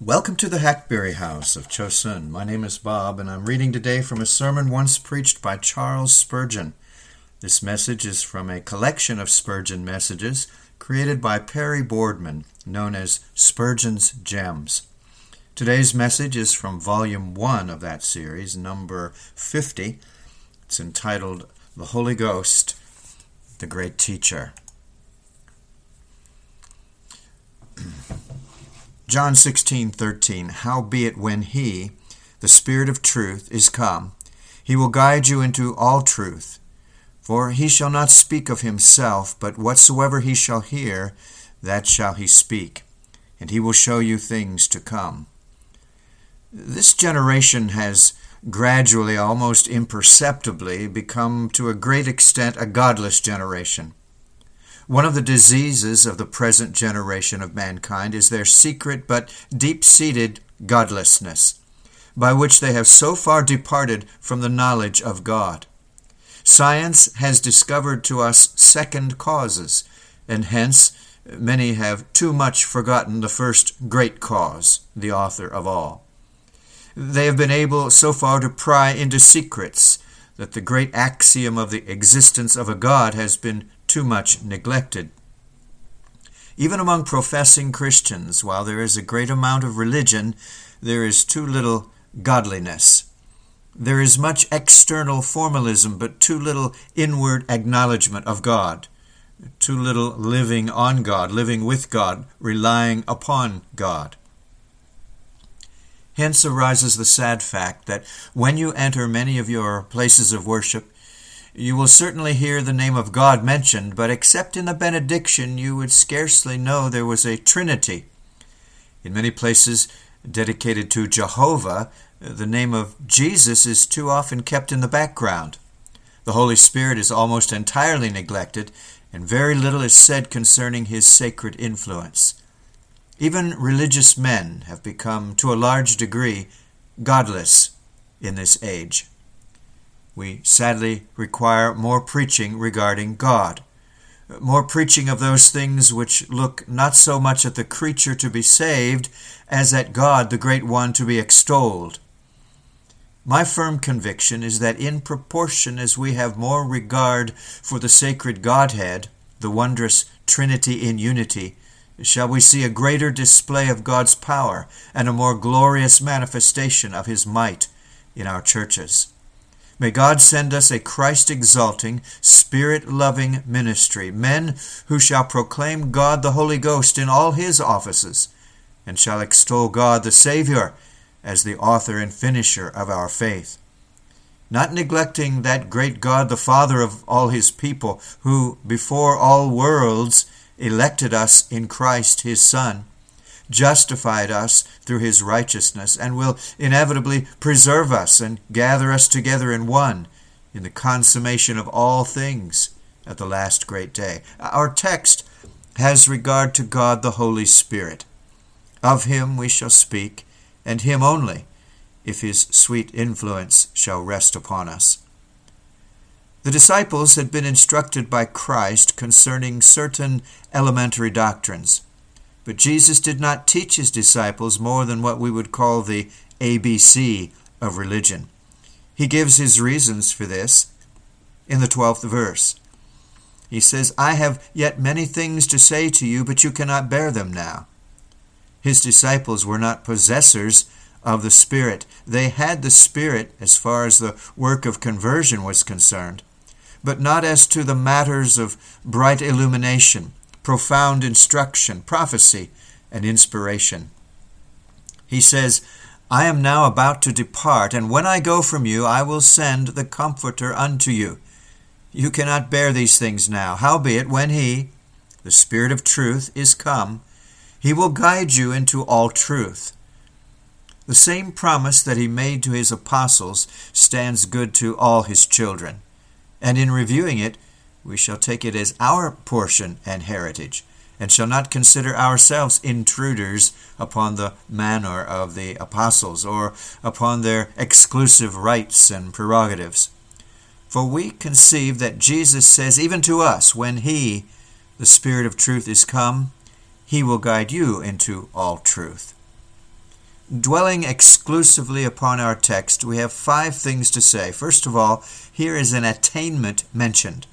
Welcome to the Hackberry House of Chosun. My name is Bob, and I'm reading today from a sermon once preached by Charles Spurgeon. This message is from a collection of Spurgeon messages created by Perry Boardman, known as Spurgeon's Gems. Today's message is from Volume 1 of that series, number 50. It's entitled The Holy Ghost, the Great Teacher. John 16:13 Howbeit when he the spirit of truth is come he will guide you into all truth. For he shall not speak of himself but whatsoever he shall hear that shall he speak and he will show you things to come. This generation has gradually almost imperceptibly become to a great extent a godless generation one of the diseases of the present generation of mankind is their secret but deep seated godlessness, by which they have so far departed from the knowledge of God. Science has discovered to us second causes, and hence many have too much forgotten the first great cause, the author of all. They have been able so far to pry into secrets that the great axiom of the existence of a God has been too much neglected. Even among professing Christians, while there is a great amount of religion, there is too little godliness. There is much external formalism, but too little inward acknowledgement of God, too little living on God, living with God, relying upon God. Hence arises the sad fact that when you enter many of your places of worship, you will certainly hear the name of God mentioned, but except in the benediction, you would scarcely know there was a Trinity. In many places dedicated to Jehovah, the name of Jesus is too often kept in the background. The Holy Spirit is almost entirely neglected, and very little is said concerning his sacred influence. Even religious men have become, to a large degree, godless in this age we sadly require more preaching regarding God, more preaching of those things which look not so much at the creature to be saved as at God, the Great One, to be extolled. My firm conviction is that in proportion as we have more regard for the sacred Godhead, the wondrous Trinity in unity, shall we see a greater display of God's power and a more glorious manifestation of His might in our churches. May God send us a Christ exalting, spirit loving ministry, men who shall proclaim God the Holy Ghost in all his offices, and shall extol God the Savior as the author and finisher of our faith. Not neglecting that great God, the Father of all his people, who before all worlds elected us in Christ his Son justified us through his righteousness, and will inevitably preserve us and gather us together in one in the consummation of all things at the last great day. Our text has regard to God the Holy Spirit. Of him we shall speak, and him only, if his sweet influence shall rest upon us. The disciples had been instructed by Christ concerning certain elementary doctrines. But Jesus did not teach his disciples more than what we would call the ABC of religion. He gives his reasons for this in the 12th verse. He says, I have yet many things to say to you, but you cannot bear them now. His disciples were not possessors of the Spirit. They had the Spirit as far as the work of conversion was concerned, but not as to the matters of bright illumination profound instruction, prophecy, and inspiration. He says, I am now about to depart, and when I go from you, I will send the Comforter unto you. You cannot bear these things now. Howbeit, when he, the Spirit of truth, is come, he will guide you into all truth. The same promise that he made to his apostles stands good to all his children. And in reviewing it, we shall take it as our portion and heritage, and shall not consider ourselves intruders upon the manor of the apostles, or upon their exclusive rights and prerogatives. For we conceive that Jesus says, even to us, when He, the Spirit of truth, is come, He will guide you into all truth. dwelling exclusively upon our text, we have five things to say. First of all, here is an attainment mentioned,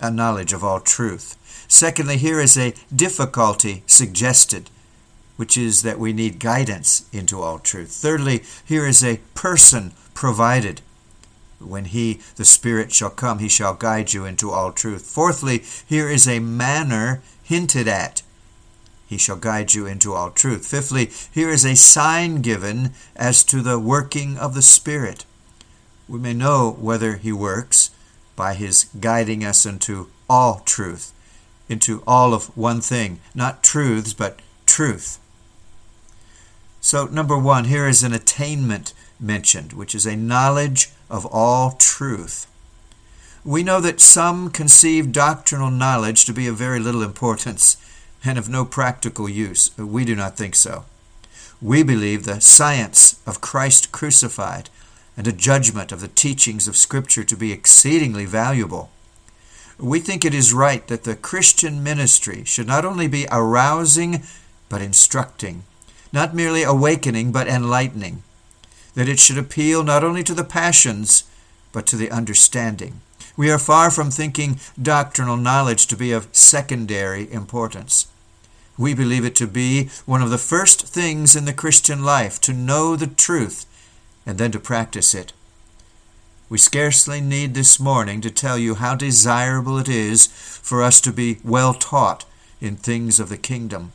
a knowledge of all truth. Secondly, here is a difficulty suggested, which is that we need guidance into all truth. Thirdly, here is a person provided. When he, the Spirit, shall come, he shall guide you into all truth. Fourthly, here is a manner hinted at. He shall guide you into all truth. Fifthly, here is a sign given as to the working of the Spirit. We may know whether he works by his guiding us into all truth, into all of one thing, not truths, but truth. So, number one, here is an attainment mentioned, which is a knowledge of all truth. We know that some conceive doctrinal knowledge to be of very little importance and of no practical use. We do not think so. We believe the science of Christ crucified and a judgment of the teachings of Scripture to be exceedingly valuable. We think it is right that the Christian ministry should not only be arousing but instructing, not merely awakening but enlightening that it should appeal not only to the passions, but to the understanding. We are far from thinking doctrinal knowledge to be of secondary importance. We believe it to be one of the first things in the Christian life to know the truth and then to practice it. We scarcely need this morning to tell you how desirable it is for us to be well taught in things of the kingdom.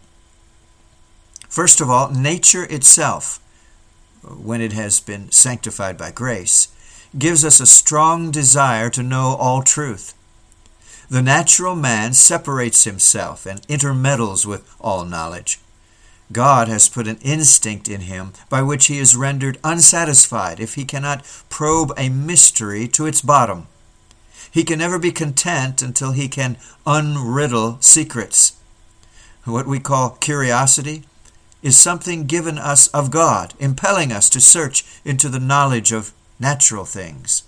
First of all, nature itself when it has been sanctified by grace, gives us a strong desire to know all truth. The natural man separates himself and intermeddles with all knowledge. God has put an instinct in him by which he is rendered unsatisfied if he cannot probe a mystery to its bottom. He can never be content until he can unriddle secrets. What we call curiosity is something given us of God, impelling us to search into the knowledge of natural things.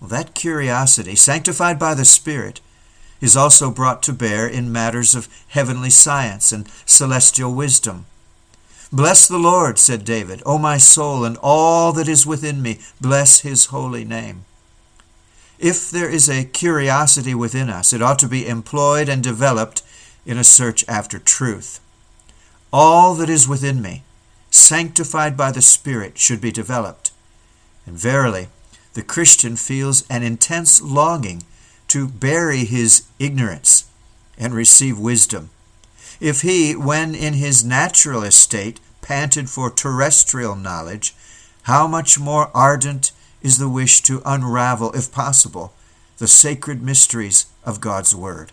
Well, that curiosity, sanctified by the Spirit, is also brought to bear in matters of heavenly science and celestial wisdom. Bless the Lord, said David, O my soul, and all that is within me, bless his holy name. If there is a curiosity within us, it ought to be employed and developed in a search after truth. All that is within me, sanctified by the Spirit, should be developed. And verily, the Christian feels an intense longing to bury his ignorance and receive wisdom. If he, when in his natural estate, panted for terrestrial knowledge, how much more ardent is the wish to unravel, if possible, the sacred mysteries of God's Word.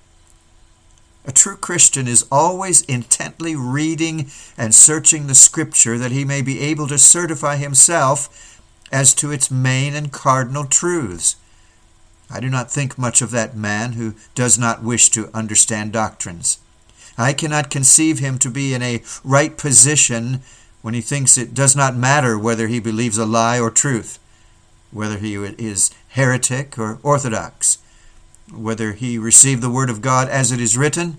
A true Christian is always intently reading and searching the Scripture that he may be able to certify himself as to its main and cardinal truths. I do not think much of that man who does not wish to understand doctrines. I cannot conceive him to be in a right position when he thinks it does not matter whether he believes a lie or truth, whether he is heretic or orthodox whether he received the Word of God as it is written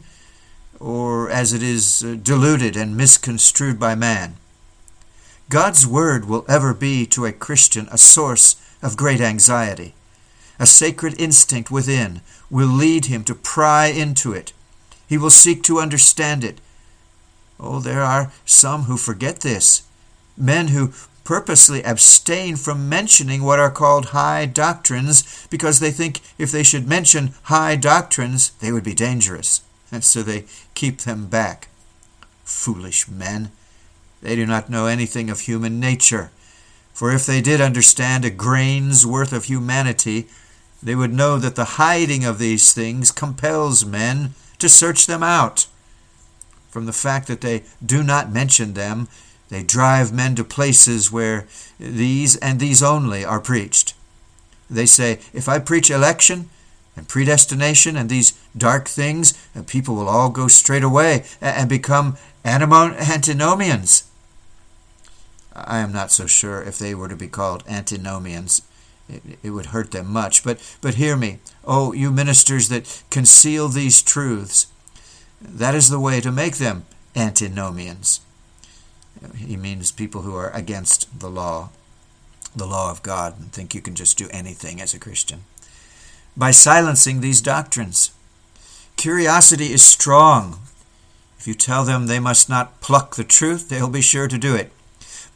or as it is uh, diluted and misconstrued by man. God's Word will ever be to a Christian a source of great anxiety. A sacred instinct within will lead him to pry into it. He will seek to understand it. Oh, there are some who forget this. Men who purposely abstain from mentioning what are called high doctrines because they think if they should mention high doctrines, they would be dangerous. And so they keep them back. Foolish men! They do not know anything of human nature. For if they did understand a grain's worth of humanity, they would know that the hiding of these things compels men to search them out. From the fact that they do not mention them, they drive men to places where these and these only are preached. They say, if I preach election and predestination and these dark things, uh, people will all go straight away and become antinomians. I am not so sure if they were to be called antinomians. It, would hurt them much. But, but hear me, oh, you ministers that conceal these truths. That is the way to make them antinomians. he means people who are against the law, the law of God, and think you can just do anything as a Christian. By silencing these doctrines. Curiosity is strong. If you tell them they must not pluck the truth, they'll be sure to do it.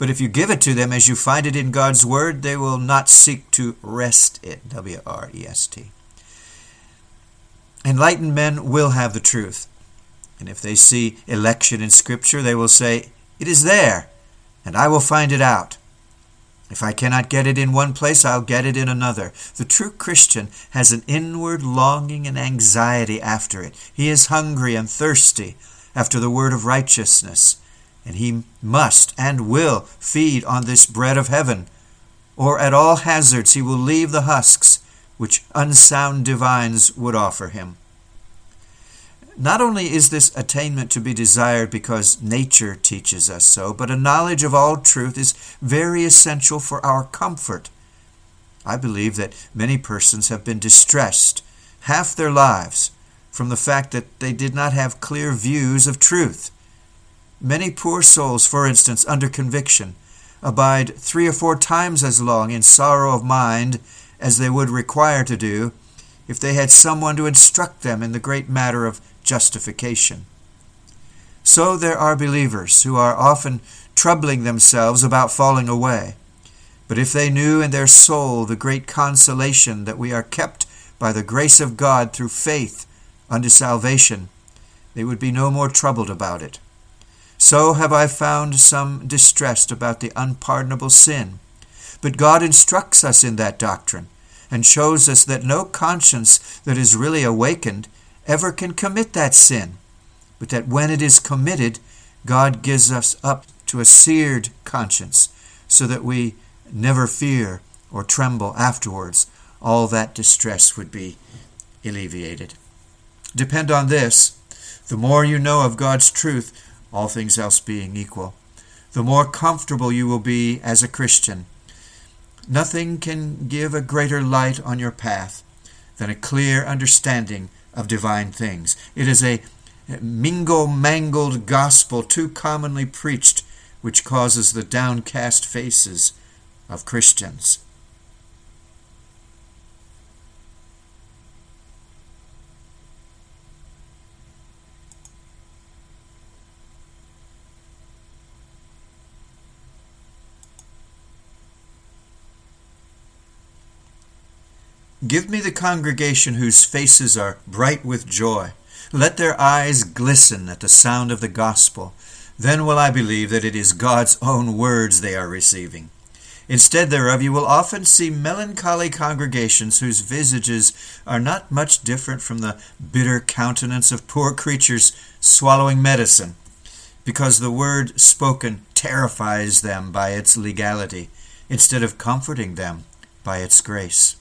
But if you give it to them as you find it in God's Word, they will not seek to wrest it. W R E S T. Enlightened men will have the truth. And if they see election in Scripture, they will say, It is there, and I will find it out. If I cannot get it in one place, I'll get it in another. The true Christian has an inward longing and anxiety after it. He is hungry and thirsty after the word of righteousness and he must and will feed on this bread of heaven, or at all hazards he will leave the husks which unsound divines would offer him. Not only is this attainment to be desired because nature teaches us so, but a knowledge of all truth is very essential for our comfort. I believe that many persons have been distressed half their lives from the fact that they did not have clear views of truth. Many poor souls, for instance, under conviction, abide three or four times as long in sorrow of mind as they would require to do if they had someone to instruct them in the great matter of justification. So there are believers who are often troubling themselves about falling away. But if they knew in their soul the great consolation that we are kept by the grace of God through faith unto salvation, they would be no more troubled about it. So have I found some distressed about the unpardonable sin. But God instructs us in that doctrine, and shows us that no conscience that is really awakened ever can commit that sin, but that when it is committed, God gives us up to a seared conscience, so that we never fear or tremble afterwards. All that distress would be alleviated. Depend on this. The more you know of God's truth, all things else being equal, the more comfortable you will be as a Christian. Nothing can give a greater light on your path than a clear understanding of divine things. It is a mingle mangled gospel too commonly preached which causes the downcast faces of Christians. Give me the congregation whose faces are bright with joy. Let their eyes glisten at the sound of the gospel. Then will I believe that it is God's own words they are receiving. Instead thereof, you will often see melancholy congregations whose visages are not much different from the bitter countenance of poor creatures swallowing medicine, because the word spoken terrifies them by its legality, instead of comforting them by its grace.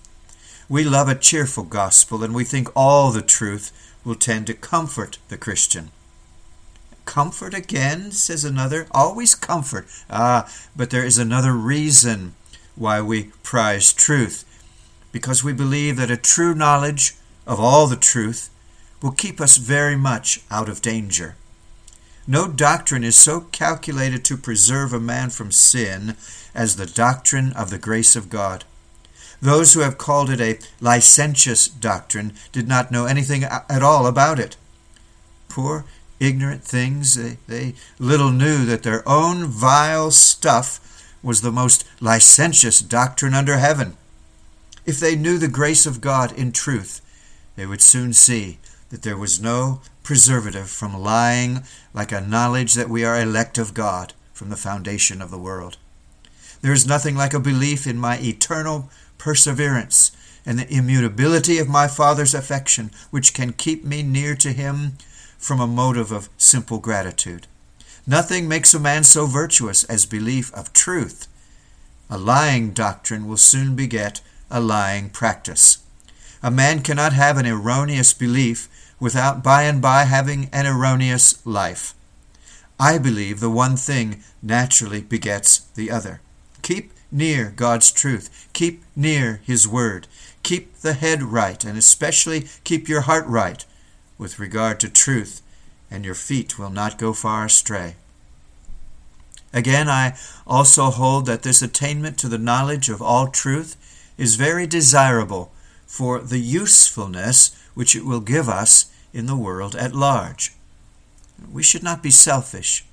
We love a cheerful gospel, and we think all the truth will tend to comfort the Christian. Comfort again, says another. Always comfort. Ah, but there is another reason why we prize truth. Because we believe that a true knowledge of all the truth will keep us very much out of danger. No doctrine is so calculated to preserve a man from sin as the doctrine of the grace of God. Those who have called it a licentious doctrine did not know anything at all about it. Poor, ignorant things, they, they little knew that their own vile stuff was the most licentious doctrine under heaven. If they knew the grace of God in truth, they would soon see that there was no preservative from lying like a knowledge that we are elect of God from the foundation of the world. There is nothing like a belief in my eternal perseverance, and the immutability of my Father's affection, which can keep me near to Him from a motive of simple gratitude. Nothing makes a man so virtuous as belief of truth. A lying doctrine will soon beget a lying practice. A man cannot have an erroneous belief without by and by having an erroneous life. I believe the one thing naturally begets the other. Keep near God's truth. Keep near His Word. Keep the head right, and especially keep your heart right with regard to truth, and your feet will not go far astray. Again, I also hold that this attainment to the knowledge of all truth is very desirable for the usefulness which it will give us in the world at large. We should not be selfish.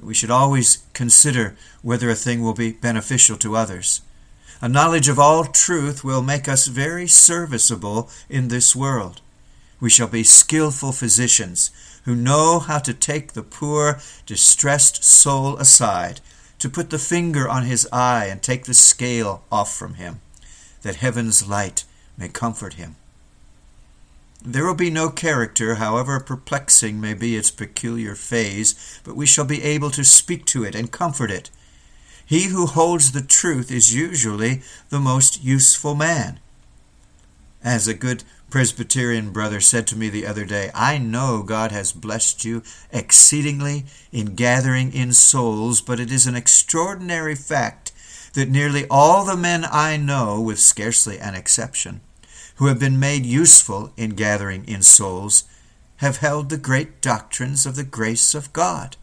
We should always consider whether a thing will be beneficial to others. A knowledge of all truth will make us very serviceable in this world. We shall be skillful physicians who know how to take the poor, distressed soul aside, to put the finger on his eye and take the scale off from him, that heaven's light may comfort him. There will be no character, however perplexing may be its peculiar phase, but we shall be able to speak to it and comfort it. He who holds the truth is usually the most useful man. As a good Presbyterian brother said to me the other day, I know God has blessed you exceedingly in gathering in souls, but it is an extraordinary fact that nearly all the men I know, with scarcely an exception, who have been made useful in gathering in souls, have held the great doctrines of the grace of God.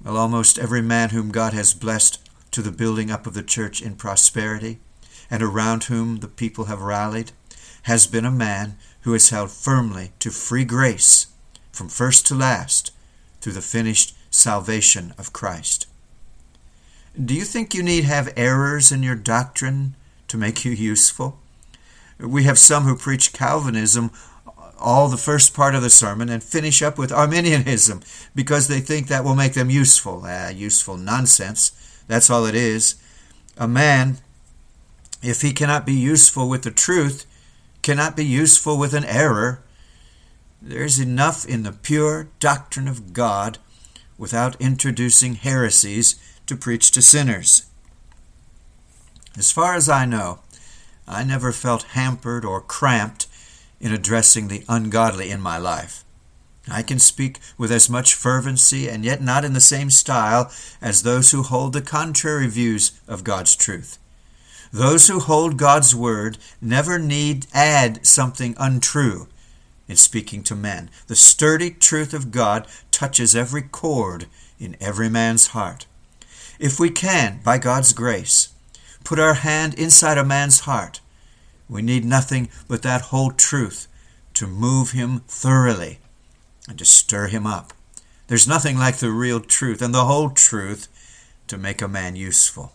Well, almost every man whom God has blessed to the building up of the church in prosperity, and around whom the people have rallied, has been a man who has held firmly to free grace from first to last through the finished salvation of Christ. Do you think you need have errors in your doctrine to make you useful? We have some who preach Calvinism all the first part of the sermon and finish up with Arminianism because they think that will make them useful. Ah, useful nonsense. That's all it is. A man, if he cannot be useful with the truth, cannot be useful with an error. There is enough in the pure doctrine of God without introducing heresies to preach to sinners. As far as I know, I never felt hampered or cramped in addressing the ungodly in my life. I can speak with as much fervency and yet not in the same style as those who hold the contrary views of God's truth. Those who hold God's word never need add something untrue in speaking to men. The sturdy truth of God touches every chord in every man's heart. If we can, by God's grace, put our hand inside a man's heart, we need nothing but that whole truth to move him thoroughly and to stir him up. There's nothing like the real truth and the whole truth to make a man useful.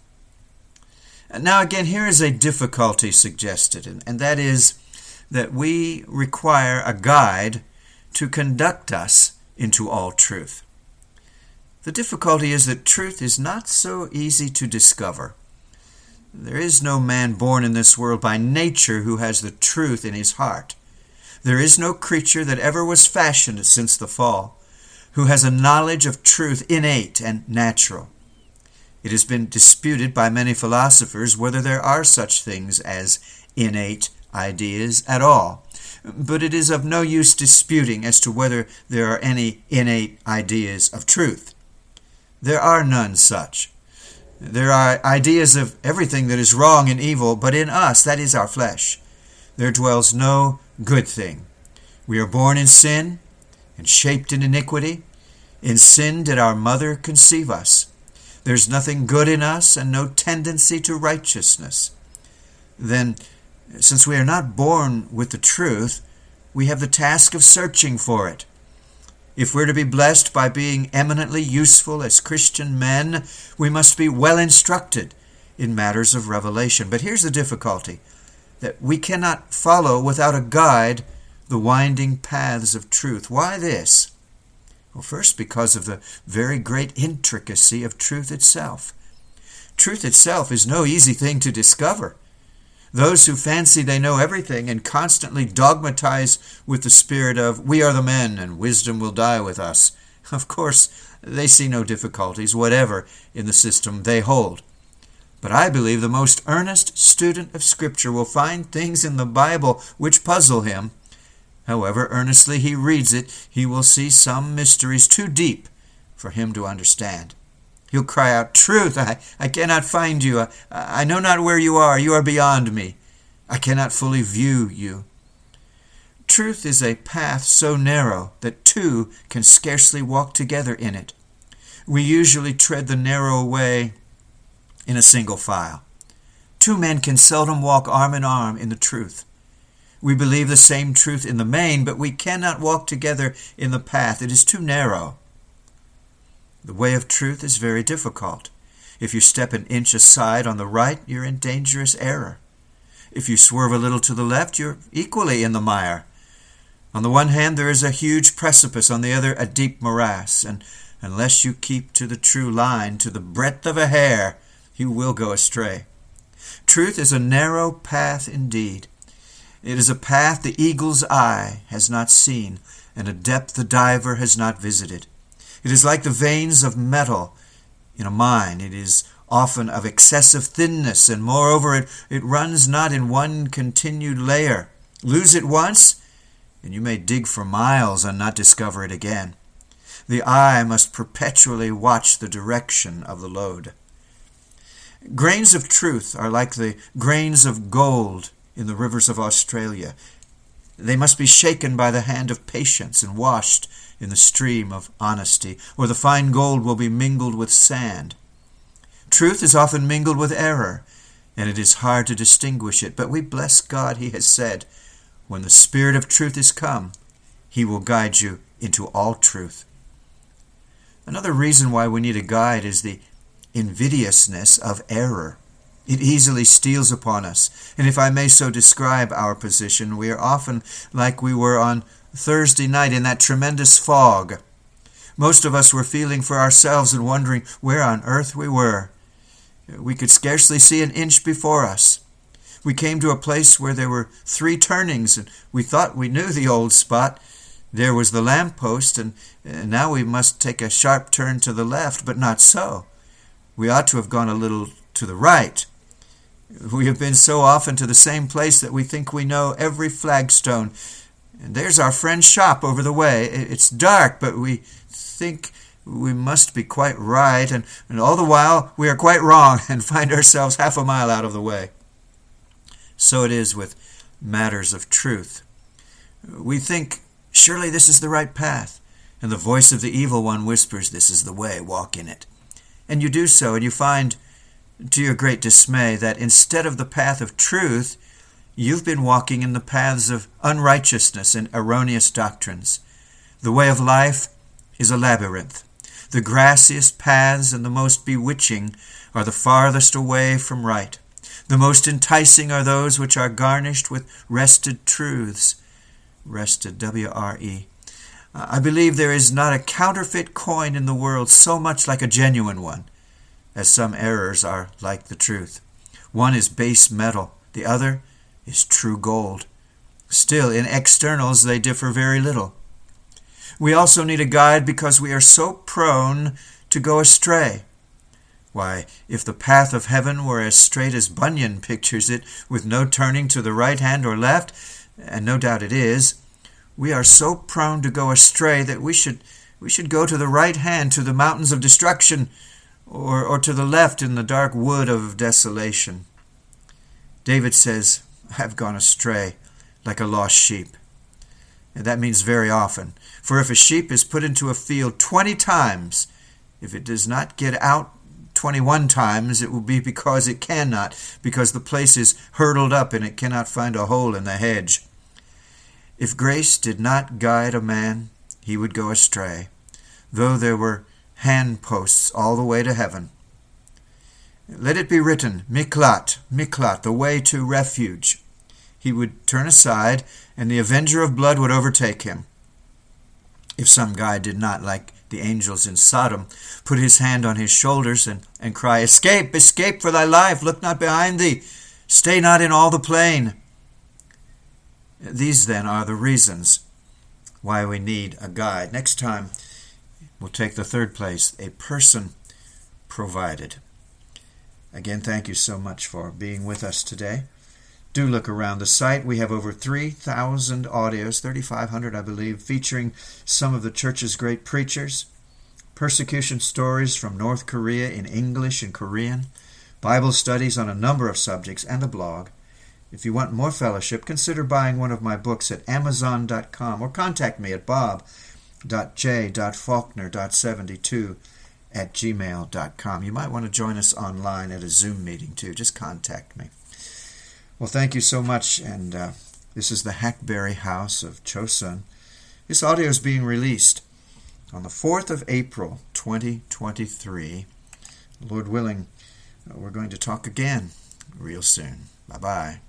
And Now, again, here is a difficulty suggested, and that is that we require a guide to conduct us into all truth. The difficulty is that truth is not so easy to discover. There is no man born in this world by nature who has the truth in his heart. There is no creature that ever was fashioned since the fall who has a knowledge of truth innate and natural. It has been disputed by many philosophers whether there are such things as innate ideas at all. But it is of no use disputing as to whether there are any innate ideas of truth. There are none such. There are ideas of everything that is wrong and evil, but in us, that is our flesh, there dwells no good thing. We are born in sin and shaped in iniquity. In sin did our mother conceive us. There's nothing good in us and no tendency to righteousness. Then, since we are not born with the truth, we have the task of searching for it. If we're to be blessed by being eminently useful as Christian men, we must be well instructed in matters of revelation. But here's the difficulty that we cannot follow without a guide the winding paths of truth. Why this? Well, first, because of the very great intricacy of truth itself. Truth itself is no easy thing to discover. Those who fancy they know everything and constantly dogmatize with the spirit of, we are the men and wisdom will die with us, of course, they see no difficulties whatever in the system they hold. But I believe the most earnest student of Scripture will find things in the Bible which puzzle him However earnestly he reads it, he will see some mysteries too deep for him to understand. He'll cry out, Truth, I, I cannot find you. I, I know not where you are. You are beyond me. I cannot fully view you. Truth is a path so narrow that two can scarcely walk together in it. we usually tread the narrow way in a single file. Two men can seldom walk arm in arm in the truth. We believe the same truth in the main, but we cannot walk together in the path. It is too narrow. The way of truth is very difficult. If you step an inch aside on the right, you're in dangerous error. If you swerve a little to the left, you're equally in the mire. On the one hand, there is a huge precipice, on the other, a deep morass, and unless you keep to the true line, to the breadth of a hair, you will go astray. Truth is a narrow path indeed. It is a path the eagle's eye has not seen, and a depth the diver has not visited. It is like the veins of metal in a mine. It is often of excessive thinness, and moreover, it, it runs not in one continued layer. Lose it once, and you may dig for miles and not discover it again. The eye must perpetually watch the direction of the lode. Grains of truth are like the grains of gold in the rivers of Australia. They must be shaken by the hand of patience and washed in the stream of honesty, or the fine gold will be mingled with sand. Truth is often mingled with error, and it is hard to distinguish it, but we bless God, He has said, When the Spirit of truth is come, He will guide you into all truth. Another reason why we need a guide is the invidiousness of error. It easily steals upon us, and if I may so describe our position, we are often like we were on Thursday night in that tremendous fog. Most of us were feeling for ourselves and wondering where on earth we were. We could scarcely see an inch before us. We came to a place where there were three turnings, and we thought we knew the old spot. There was the lamp post, and now we must take a sharp turn to the left, but not so. We ought to have gone a little to the right. We have been so often to the same place that we think we know every flagstone. And there's our friend's shop over the way. It's dark, but we think we must be quite right, and, and all the while we are quite wrong and find ourselves half a mile out of the way. So it is with matters of truth. We think, surely this is the right path, and the voice of the evil one whispers, This is the way, walk in it. And you do so, and you find, to your great dismay, that instead of the path of truth, you've been walking in the paths of unrighteousness and erroneous doctrines. The way of life is a labyrinth. The grassiest paths and the most bewitching are the farthest away from right. The most enticing are those which are garnished with wrested truths. Wrested, W R E. I believe there is not a counterfeit coin in the world so much like a genuine one as some errors are like the truth. One is base metal, the other is true gold. Still, in externals, they differ very little. We also need a guide because we are so prone to go astray. Why, if the path of heaven were as straight as Bunyan pictures it, with no turning to the right hand or left, and no doubt it is, we are so prone to go astray that we should we should go to the right hand to the mountains of destruction or, or to the left in the dark wood of desolation. David says, I've gone astray like a lost sheep. And that means very often. For if a sheep is put into a field twenty times, if it does not get out 21 times, it will be because it cannot, because the place is hurdled up and it cannot find a hole in the hedge. If grace did not guide a man, he would go astray, though there were handposts all the way to heaven. Let it be written, Miklat, Miklat, the way to refuge. He would turn aside, and the avenger of blood would overtake him. If some guy did not, like the angels in Sodom, put his hand on his shoulders and, and cry, Escape, escape for thy life, look not behind thee, stay not in all the plain, these, then, are the reasons why we need a guide. Next time, we'll take the third place a person provided. Again, thank you so much for being with us today. Do look around the site. We have over 3,000 audios, 3,500, I believe, featuring some of the church's great preachers, persecution stories from North Korea in English and Korean, Bible studies on a number of subjects, and a blog. If you want more fellowship, consider buying one of my books at Amazon.com or contact me at bob.j.faulkner.72 at gmail.com. You might want to join us online at a Zoom meeting too. Just contact me. Well, thank you so much. And uh, this is the Hackberry House of Chosun. This audio is being released on the 4th of April, 2023. Lord willing, uh, we're going to talk again real soon. Bye bye.